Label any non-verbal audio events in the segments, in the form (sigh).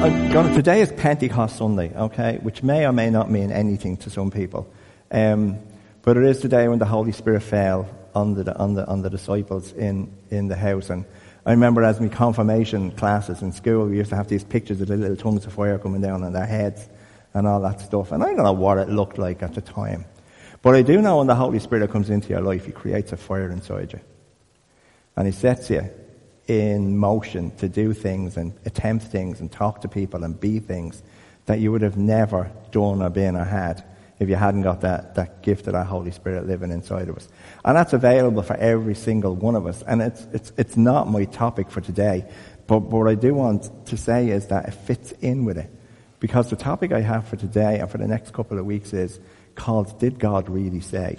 I'm today is Pentecost Sunday, okay, which may or may not mean anything to some people. Um, but it is the day when the Holy Spirit fell on the, on the, on the disciples in, in the house. And I remember as my confirmation classes in school, we used to have these pictures of the little tongues of fire coming down on their heads and all that stuff. And I don't know what it looked like at the time. But I do know when the Holy Spirit comes into your life, He creates a fire inside you. And He sets you in motion to do things and attempt things and talk to people and be things that you would have never done or been or had if you hadn't got that, that gift of that Holy Spirit living inside of us. And that's available for every single one of us. And it's, it's, it's not my topic for today. But, but what I do want to say is that it fits in with it. Because the topic I have for today and for the next couple of weeks is called Did God Really Say?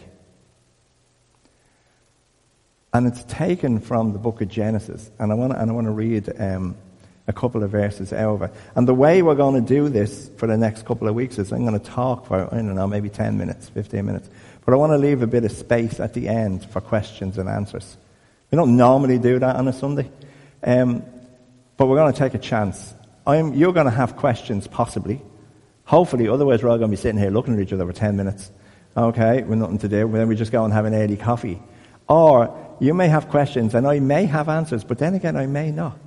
And it's taken from the book of Genesis. And I want to, read um, a couple of verses over. And the way we're going to do this for the next couple of weeks is I'm going to talk for, I don't know, maybe 10 minutes, 15 minutes. But I want to leave a bit of space at the end for questions and answers. We don't normally do that on a Sunday. Um, but we're going to take a chance. I'm, you're going to have questions, possibly. Hopefully, otherwise we're all going to be sitting here looking at each other for 10 minutes. Okay, we're nothing to do. Then we just go and have an early coffee. Or you may have questions and I may have answers, but then again, I may not.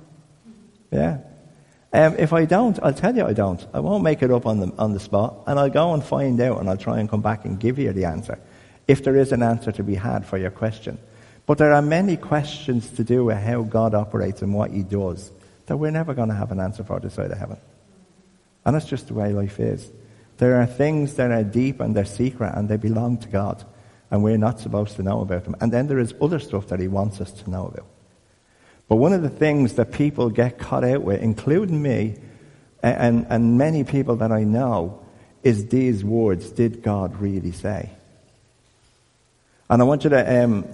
Yeah. Um, if I don't, I'll tell you I don't. I won't make it up on the, on the spot, and I'll go and find out, and I'll try and come back and give you the answer, if there is an answer to be had for your question. But there are many questions to do with how God operates and what He does that we're never going to have an answer for this side of heaven. And that's just the way life is. There are things that are deep and they're secret and they belong to God and we're not supposed to know about them. And then there is other stuff that he wants us to know about. But one of the things that people get caught out with, including me and, and many people that I know, is these words, did God really say? And I want you to um,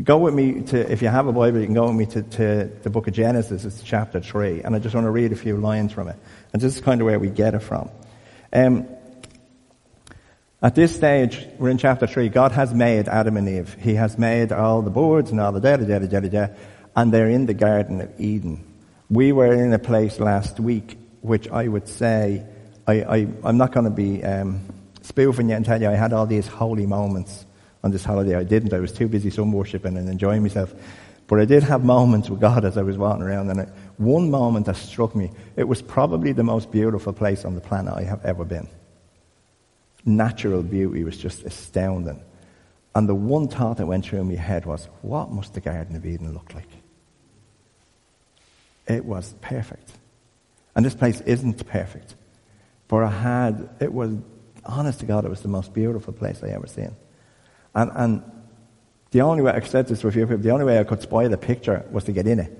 go with me to, if you have a Bible, you can go with me to, to the book of Genesis, it's chapter 3. And I just want to read a few lines from it. And this is kind of where we get it from. Um, at this stage, we're in chapter 3, God has made Adam and Eve. He has made all the boards and all the da da da da da da, and they're in the Garden of Eden. We were in a place last week which I would say, I, am not going to be um, spoofing you and tell you I had all these holy moments on this holiday. I didn't. I was too busy sun worshipping and enjoying myself. But I did have moments with God as I was walking around, and one moment that struck me, it was probably the most beautiful place on the planet I have ever been natural beauty was just astounding. And the one thought that went through my head was, what must the Garden of Eden look like? It was perfect. And this place isn't perfect. But I had, it was, honest to God, it was the most beautiful place I ever seen. And, and the only way, I said this to a few people, the only way I could spoil the picture was to get in it.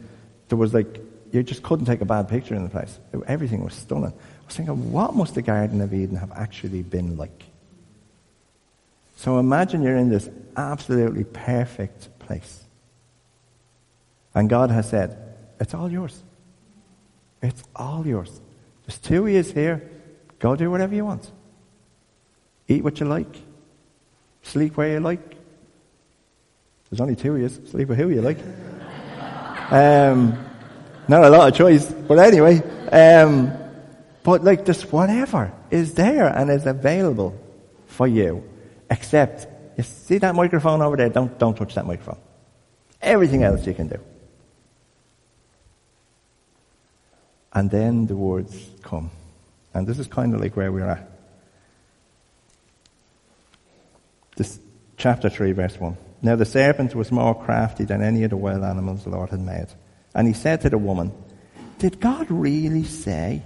There was like, you just couldn't take a bad picture in the place. Everything was stunning. I was thinking, what must the Garden of Eden have actually been like? So imagine you're in this absolutely perfect place. And God has said, it's all yours. It's all yours. There's two years here. Go do whatever you want. Eat what you like. Sleep where you like. There's only two years. Sleep with who you like. (laughs) um, not a lot of choice, but anyway. Um, but like just whatever is there and is available for you. Except, you see that microphone over there? Don't, don't touch that microphone. Everything else you can do. And then the words come. And this is kind of like where we're at. This chapter 3 verse 1. Now the serpent was more crafty than any of the wild animals the Lord had made. And he said to the woman, Did God really say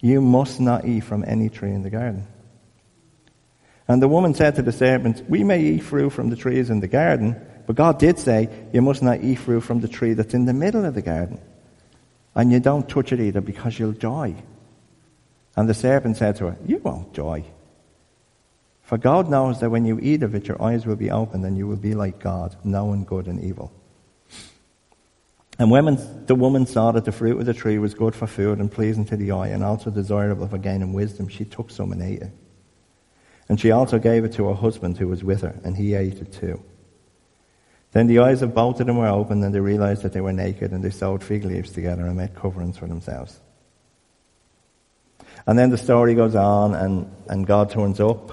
you must not eat from any tree in the garden. And the woman said to the serpent, We may eat fruit from the trees in the garden, but God did say, You must not eat fruit from the tree that's in the middle of the garden. And you don't touch it either because you'll die. And the serpent said to her, You won't die. For God knows that when you eat of it, your eyes will be opened and you will be like God, knowing good and evil. And when the woman saw that the fruit of the tree was good for food and pleasing to the eye and also desirable for gaining wisdom, she took some and ate it. And she also gave it to her husband who was with her, and he ate it too. Then the eyes of both of them were opened and they realized that they were naked and they sewed fig leaves together and made coverings for themselves. And then the story goes on and, and God turns up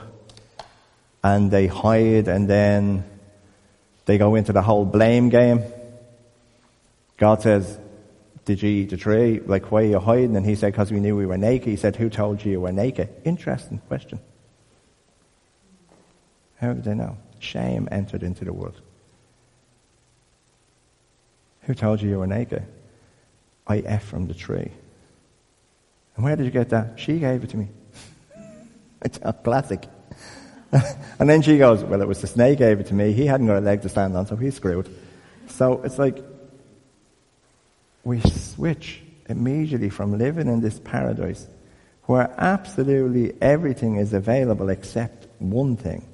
and they hide and then they go into the whole blame game. God says, did you eat the tree? Like, why are you hiding? And he said, because we knew we were naked. He said, who told you you were naked? Interesting question. How did they know? Shame entered into the world. Who told you you were naked? I ate from the tree. And where did you get that? She gave it to me. (laughs) it's a classic. (laughs) and then she goes, well, it was the snake gave it to me. He hadn't got a leg to stand on, so he's screwed. So it's like, we switch immediately from living in this paradise where absolutely everything is available except one thing.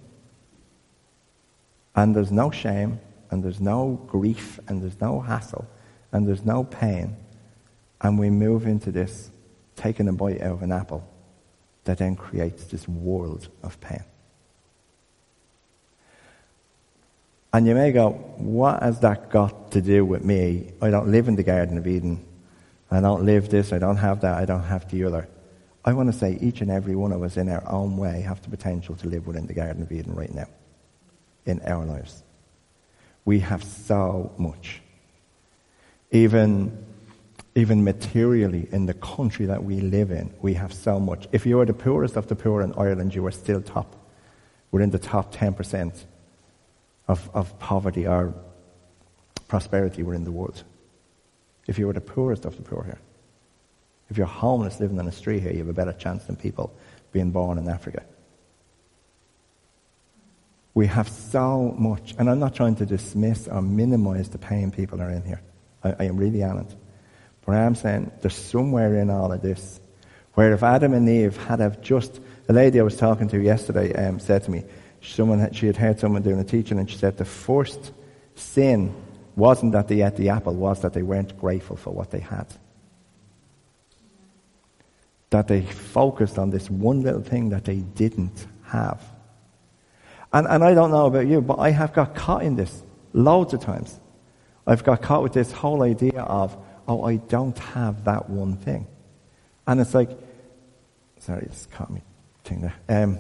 And there's no shame, and there's no grief, and there's no hassle, and there's no pain. And we move into this, taking a bite out of an apple, that then creates this world of pain. And you may go, what has that got to do with me? I don't live in the Garden of Eden. I don't live this. I don't have that. I don't have the other. I want to say each and every one of us in our own way have the potential to live within the Garden of Eden right now in our lives. We have so much. Even, even materially in the country that we live in, we have so much. If you are the poorest of the poor in Ireland, you are still top. We're in the top 10% of, of poverty or prosperity were in the world. If you were the poorest of the poor here, if you're homeless living on the street here, you have a better chance than people being born in Africa. We have so much, and I'm not trying to dismiss or minimize the pain people are in here. I, I am really honest. But I am saying there's somewhere in all of this where if Adam and Eve had have just, the lady I was talking to yesterday um, said to me, someone had, she had heard someone doing a teaching and she said the first sin wasn't that they ate the apple, was that they weren't grateful for what they had. That they focused on this one little thing that they didn't have. And, and I don't know about you, but I have got caught in this loads of times. I've got caught with this whole idea of, oh, I don't have that one thing. And it's like, sorry, it's caught me thing there. Um,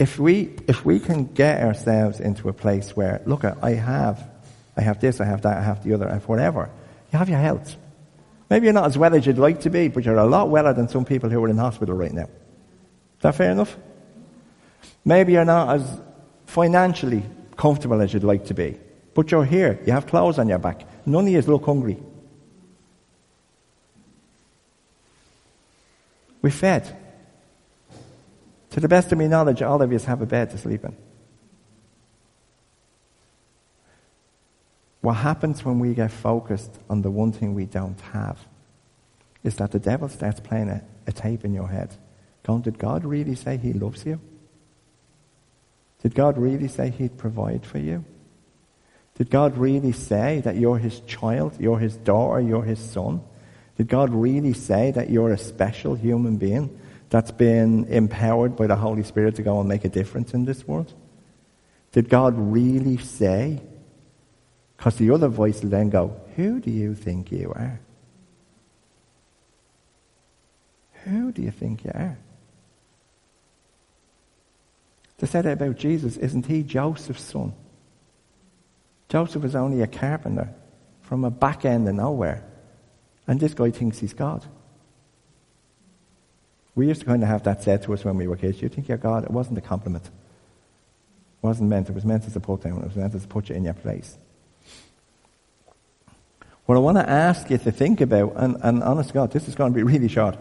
if we, if we can get ourselves into a place where, look, I have, I have this, I have that, I have the other, I have whatever, you have your health. Maybe you're not as well as you'd like to be, but you're a lot weller than some people who are in hospital right now. Is that fair enough? Maybe you're not as financially comfortable as you'd like to be, but you're here. You have clothes on your back. None of you look hungry. We're fed. To the best of my knowledge, all of you have a bed to sleep in. What happens when we get focused on the one thing we don't have is that the devil starts playing a, a tape in your head. Going, did God really say he loves you? Did God really say he'd provide for you? Did God really say that you're his child, you're his daughter, you're his son? Did God really say that you're a special human being that's been empowered by the Holy Spirit to go and make a difference in this world? Did God really say? Because the other voice will then go, Who do you think you are? Who do you think you are? They said about Jesus, isn't he Joseph's son? Joseph was only a carpenter from a back end of nowhere. And this guy thinks he's God. We used to kind of have that said to us when we were kids. You think you're God? It wasn't a compliment. It wasn't meant. It was meant as a put down. It was meant as a put you in your place. What I want to ask you to think about, and, and honest God, this is going to be really short.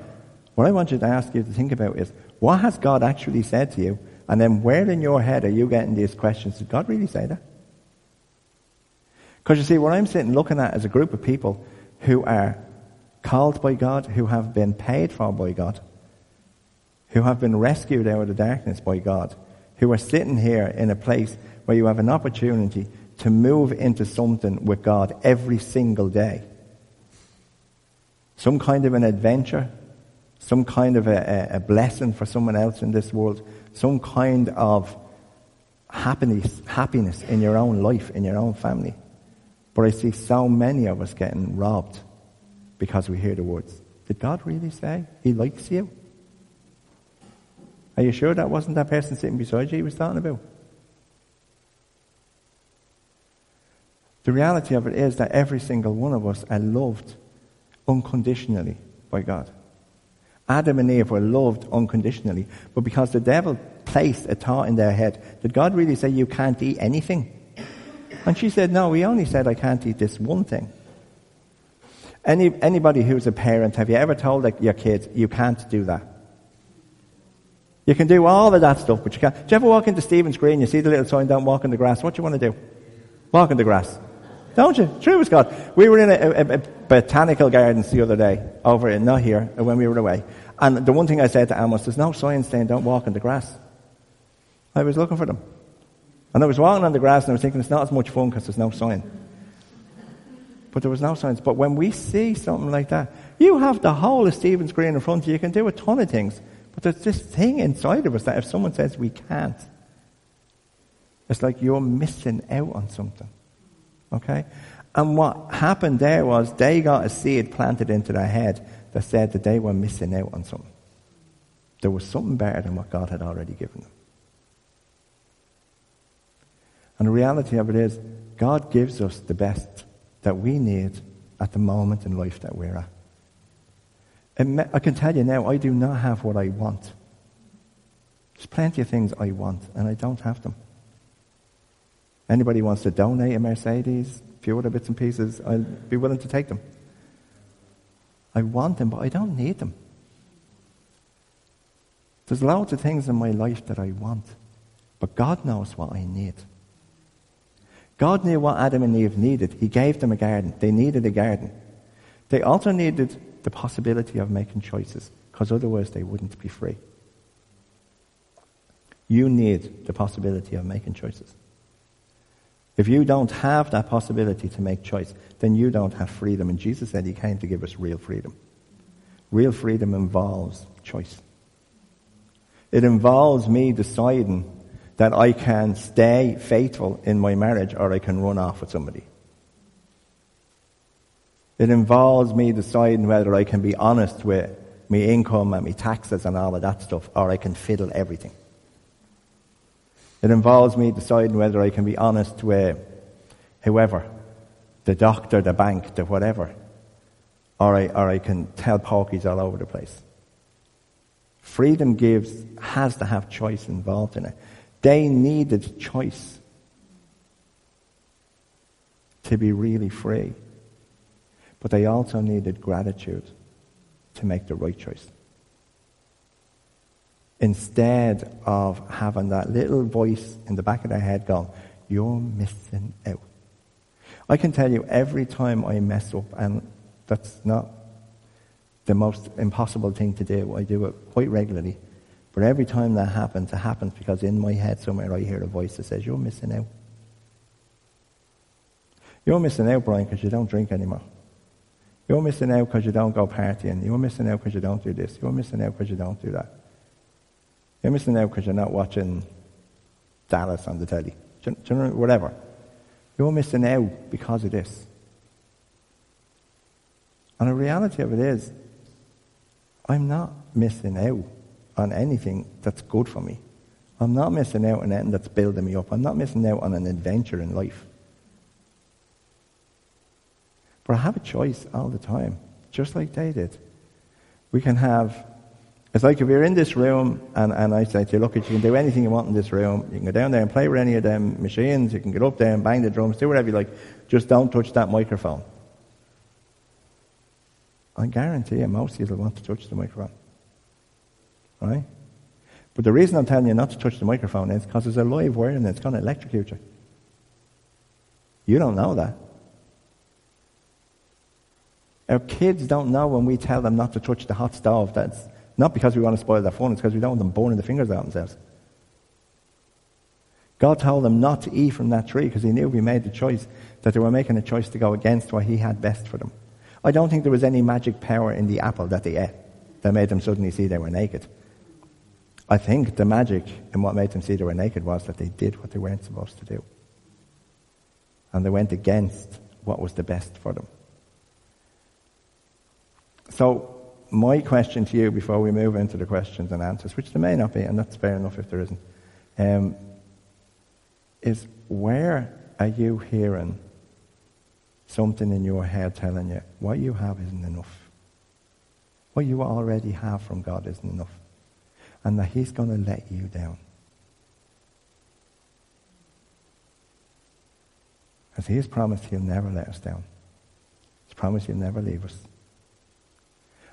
What I want you to ask you to think about is, what has God actually said to you? And then where in your head are you getting these questions? Did God really say that? Because you see, what I'm sitting looking at is a group of people who are called by God, who have been paid for by God, who have been rescued out of the darkness by God, who are sitting here in a place where you have an opportunity to move into something with God every single day. Some kind of an adventure, some kind of a, a blessing for someone else in this world, some kind of happiness, happiness in your own life, in your own family. But I see so many of us getting robbed because we hear the words. Did God really say He likes you? Are you sure that wasn't that person sitting beside you he was talking about? The reality of it is that every single one of us are loved unconditionally by God. Adam and Eve were loved unconditionally, but because the devil placed a thought in their head, did God really say you can't eat anything? And she said, no, he only said I can't eat this one thing. Any, anybody who's a parent, have you ever told your kids, you can't do that? You can do all of that stuff, but you can't. Do you ever walk into Stephen's Green, you see the little sign, don't walk in the grass, what do you want to do? Walk in the grass. Don't you? True as God. We were in a, a, a, botanical gardens the other day, over in, not here, when we were away. And the one thing I said to Amos, there's no sign saying don't walk in the grass. I was looking for them. And I was walking on the grass and I was thinking it's not as much fun because there's no sign. But there was no signs. But when we see something like that, you have the whole of Stephen's Green in front of you. You can do a ton of things. But there's this thing inside of us that if someone says we can't, it's like you're missing out on something. Okay? And what happened there was they got a seed planted into their head that said that they were missing out on something. There was something better than what God had already given them. And the reality of it is, God gives us the best that we need at the moment in life that we're at. I can tell you now, I do not have what I want. There's plenty of things I want, and I don't have them. Anybody wants to donate a Mercedes, a few other bits and pieces, I'll be willing to take them. I want them, but I don't need them. There's loads of things in my life that I want, but God knows what I need. God knew what Adam and Eve needed. He gave them a garden. They needed a garden. They also needed the possibility of making choices, because otherwise they wouldn't be free. You need the possibility of making choices. If you don't have that possibility to make choice, then you don't have freedom. And Jesus said he came to give us real freedom. Real freedom involves choice. It involves me deciding that I can stay faithful in my marriage or I can run off with somebody. It involves me deciding whether I can be honest with my income and my taxes and all of that stuff or I can fiddle everything. It involves me deciding whether I can be honest with whoever, the doctor, the bank, the whatever, or I, or I can tell porkies all over the place. Freedom gives, has to have choice involved in it. They needed choice to be really free. But they also needed gratitude to make the right choice instead of having that little voice in the back of their head going, You're missing out. I can tell you every time I mess up, and that's not the most impossible thing to do, I do it quite regularly. But every time that happens, it happens because in my head somewhere I hear a voice that says, You're missing out. You're missing out, Brian, because you don't drink anymore. You're missing out because you don't go partying. You're missing out because you don't do this. You're missing out because you don't do that. You're missing out because you're not watching Dallas on the telly. You, whatever. You're missing out because of this. And the reality of it is, I'm not missing out on anything that's good for me. I'm not missing out on anything that's building me up. I'm not missing out on an adventure in life. But I have a choice all the time, just like they did. We can have it's like if you're in this room and, and I say to you, look, you can do anything you want in this room. You can go down there and play with any of them machines. You can get up there and bang the drums, do whatever you like. Just don't touch that microphone. I guarantee you most of you will want to touch the microphone. Right? But the reason I'm telling you not to touch the microphone is because there's a live wire and it's going to electrocute you. You don't know that. Our kids don't know when we tell them not to touch the hot stove that's not because we want to spoil their fun, it's because we don't want them burning the fingers out themselves. God told them not to eat from that tree because he knew we made the choice that they were making a choice to go against what he had best for them. I don't think there was any magic power in the apple that they ate that made them suddenly see they were naked. I think the magic in what made them see they were naked was that they did what they weren't supposed to do. And they went against what was the best for them. So, my question to you before we move into the questions and answers, which there may not be, and that's fair enough if there isn't, um, is where are you hearing something in your head telling you what you have isn't enough? What you already have from God isn't enough. And that He's going to let you down. Because He has promised He'll never let us down. He's promised He'll never leave us.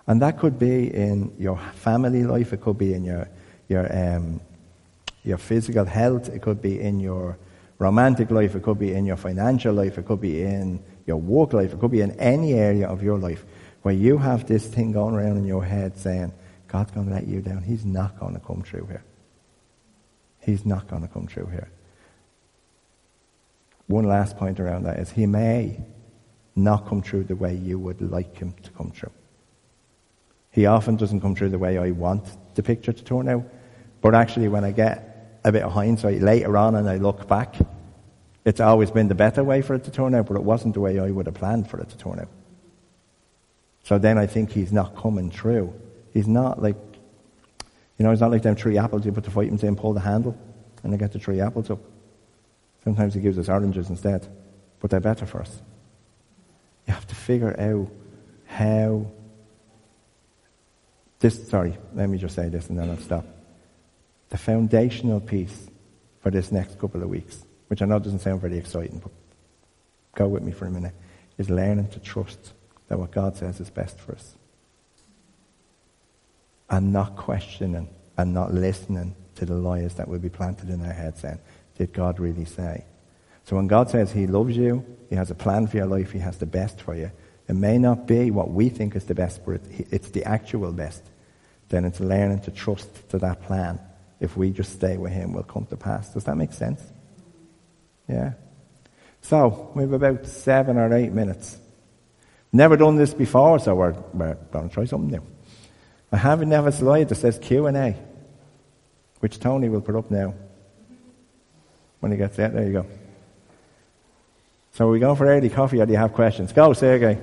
And that could be in your family life, it could be in your, your, um, your physical health, it could be in your romantic life, it could be in your financial life, it could be in your work life, it could be in any area of your life where you have this thing going around in your head saying, God's going to let you down. He's not going to come true here. He's not going to come true here. One last point around that is he may not come true the way you would like him to come true. He often doesn't come through the way I want the picture to turn out. But actually, when I get a bit of hindsight later on and I look back, it's always been the better way for it to turn out, but it wasn't the way I would have planned for it to turn out. So then I think he's not coming through. He's not like, you know, he's not like them three apples you put the items in, pull the handle, and they get the three apples up. Sometimes he gives us oranges instead, but they're better for us. You have to figure out how this, sorry, let me just say this and then I'll stop. The foundational piece for this next couple of weeks, which I know doesn't sound very exciting, but go with me for a minute, is learning to trust that what God says is best for us. And not questioning and not listening to the lies that will be planted in our heads saying, did God really say? So when God says He loves you, He has a plan for your life, He has the best for you, it may not be what we think is the best, but it's the actual best. Then it's learning to trust to that plan. If we just stay with Him, will come to pass. Does that make sense? Yeah. So we have about seven or eight minutes. Never done this before, so we're, we're going to try something new. I have slide that says Q and A, which Tony will put up now. When he gets there, there you go. So are we going for early coffee, or do you have questions? Go, Sergey.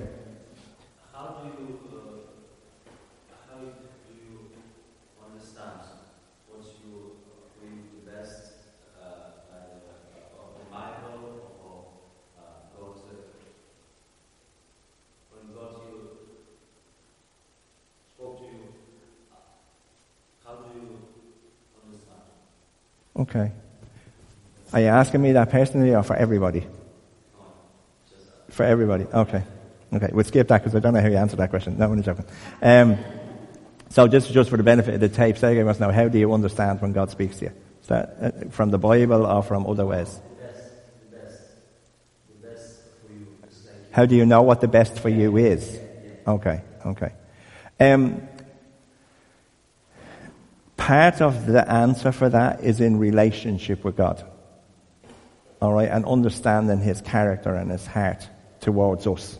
Okay. Are you asking me that personally or for everybody? For everybody. Okay. Okay. We'll skip that because I don't know how you answer that question. No, I'm joking. Um, so just, just for the benefit of the tape, say again, know, how do you understand when God speaks to you? Is that uh, from the Bible or from other ways? How do you know what the best for you is? Okay, okay. Um, part of the answer for that is in relationship with God. All right, and understanding His character and His heart towards us,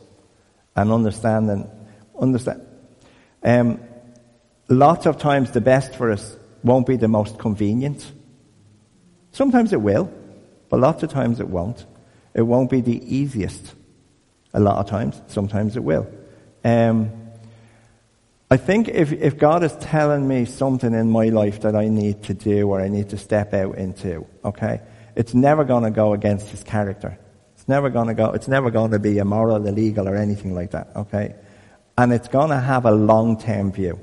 and understanding, understand. Um, lots of times, the best for us won't be the most convenient. Sometimes it will, but lots of times it won't. It won't be the easiest. A lot of times, sometimes it will. Um, I think if, if God is telling me something in my life that I need to do or I need to step out into, okay, it's never going to go against his character. It's never going to go, it's never going to be immoral, illegal, or anything like that, okay? And it's going to have a long-term view.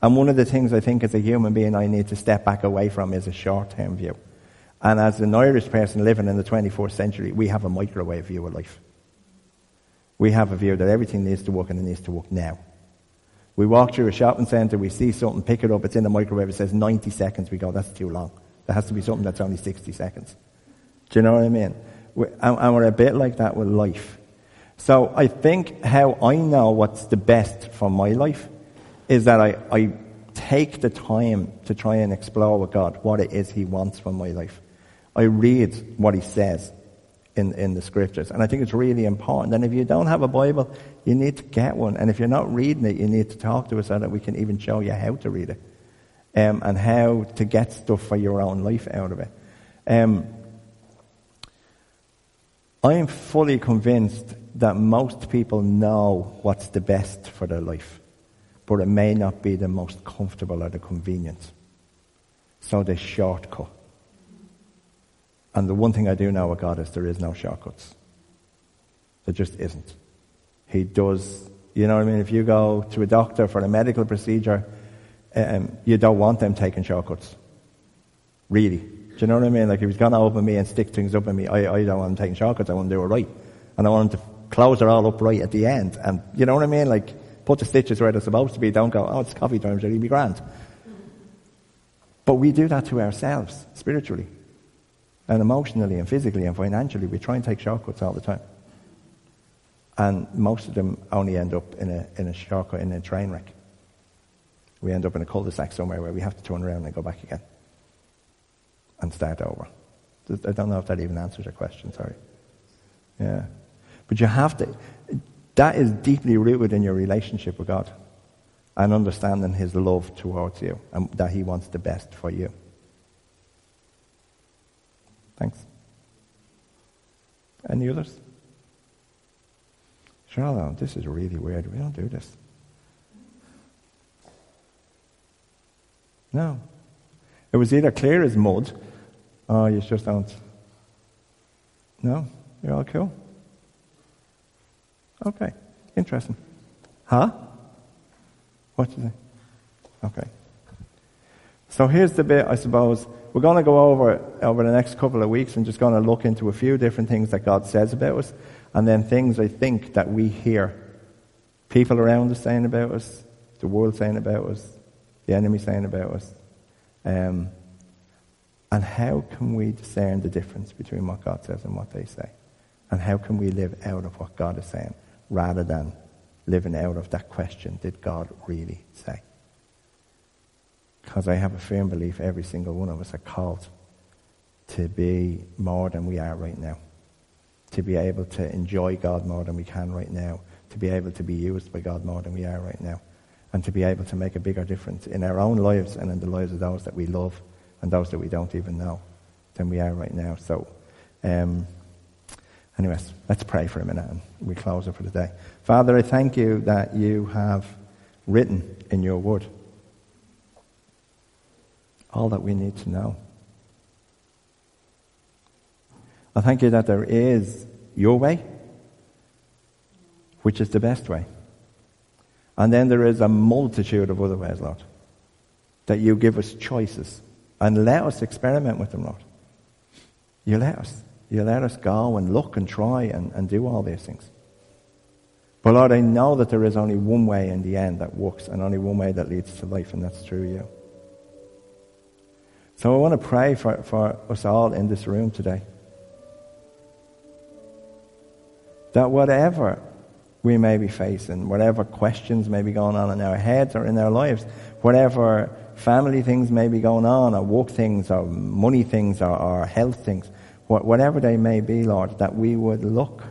And one of the things I think as a human being I need to step back away from is a short-term view. And as an Irish person living in the 24th century, we have a microwave view of life. We have a view that everything needs to work and it needs to work now. We walk through a shopping centre, we see something, pick it up, it's in the microwave, it says 90 seconds. We go, that's too long. There has to be something that's only 60 seconds. Do you know what I mean? and we're a bit like that with life. So I think how I know what's the best for my life is that I, I take the time to try and explore with God what it is He wants from my life. I read what He says in, in the scriptures. And I think it's really important. And if you don't have a Bible, you need to get one. And if you're not reading it, you need to talk to us so that we can even show you how to read it. um, and how to get stuff for your own life out of it. Um, I am fully convinced that most people know what's the best for their life, but it may not be the most comfortable or the convenient. So they shortcut. And the one thing I do know with God is there is no shortcuts. There just isn't. He does, you know what I mean? If you go to a doctor for a medical procedure, um, you don't want them taking shortcuts. Really. Do you know what I mean? Like if he's going to open me and stick things up in me, I, I don't want him taking shortcuts. I want to do it right. And I want him to close it all up right at the end. And you know what I mean? Like put the stitches where they're supposed to be. Don't go, oh, it's coffee time, so he'll be grand. But we do that to ourselves, spiritually. And emotionally and physically and financially. We try and take shortcuts all the time. And most of them only end up in a, in a shortcut, in a train wreck. We end up in a cul-de-sac somewhere where we have to turn around and go back again. And start over. I don't know if that even answers your question, sorry. Yeah. But you have to, that is deeply rooted in your relationship with God and understanding His love towards you and that He wants the best for you. Thanks. Any others? Charlotte, this is really weird. We don't do this. No. It was either clear as mud, or you just don't. No? You're all cool? Okay. Interesting. Huh? What do you think? Okay. So here's the bit, I suppose. We're going to go over over the next couple of weeks and just going to look into a few different things that God says about us, and then things I think that we hear people around us saying about us, the world saying about us, the enemy saying about us. Um, and how can we discern the difference between what God says and what they say? And how can we live out of what God is saying rather than living out of that question, did God really say? Because I have a firm belief every single one of us are called to be more than we are right now. To be able to enjoy God more than we can right now. To be able to be used by God more than we are right now and to be able to make a bigger difference in our own lives and in the lives of those that we love and those that we don't even know than we are right now. So, um, anyways, let's pray for a minute and we close it for the day. Father, I thank you that you have written in your word all that we need to know. I thank you that there is your way, which is the best way. And then there is a multitude of other ways, Lord, that you give us choices and let us experiment with them, Lord. You let us. You let us go and look and try and, and do all these things. But Lord, I know that there is only one way in the end that works and only one way that leads to life, and that's through you. So I want to pray for, for us all in this room today. That whatever we may be facing, whatever questions may be going on in our heads or in our lives, whatever family things may be going on, or work things, or money things, or, or health things, whatever they may be, Lord, that we would look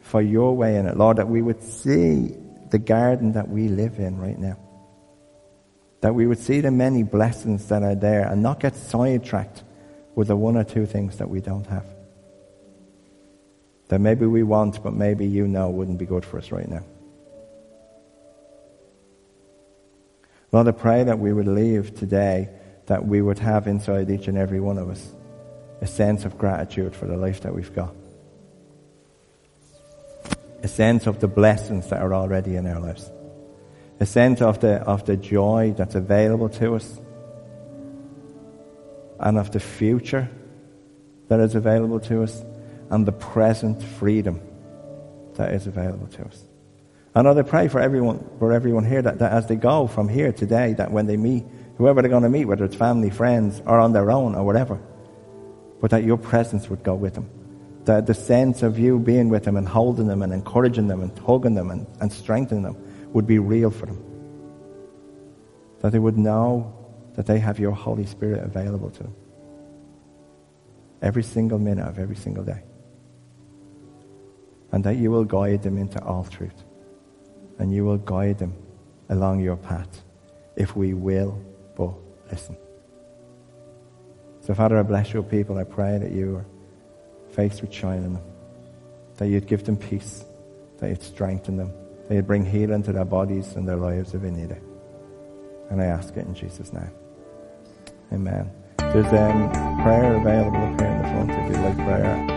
for your way in it, Lord, that we would see the garden that we live in right now. That we would see the many blessings that are there and not get sidetracked with the one or two things that we don't have that maybe we want, but maybe you know wouldn't be good for us right now. Lord, I pray that we would leave today, that we would have inside each and every one of us a sense of gratitude for the life that we've got. A sense of the blessings that are already in our lives. A sense of the, of the joy that's available to us. And of the future that is available to us and the present freedom that is available to us. And I pray for everyone, for everyone here that, that as they go from here today, that when they meet whoever they're going to meet, whether it's family, friends, or on their own, or whatever, but that your presence would go with them. That the sense of you being with them and holding them and encouraging them and hugging them and, and strengthening them would be real for them. That they would know that they have your Holy Spirit available to them. Every single minute of every single day and that you will guide them into all truth. And you will guide them along your path if we will but listen. So, Father, I bless your people. I pray that your face would shine on them, that you'd give them peace, that you'd strengthen them, you'd bring healing to their bodies and their lives if they need it. And I ask it in Jesus' name. Amen. There's um, prayer available here in the front if you'd like prayer.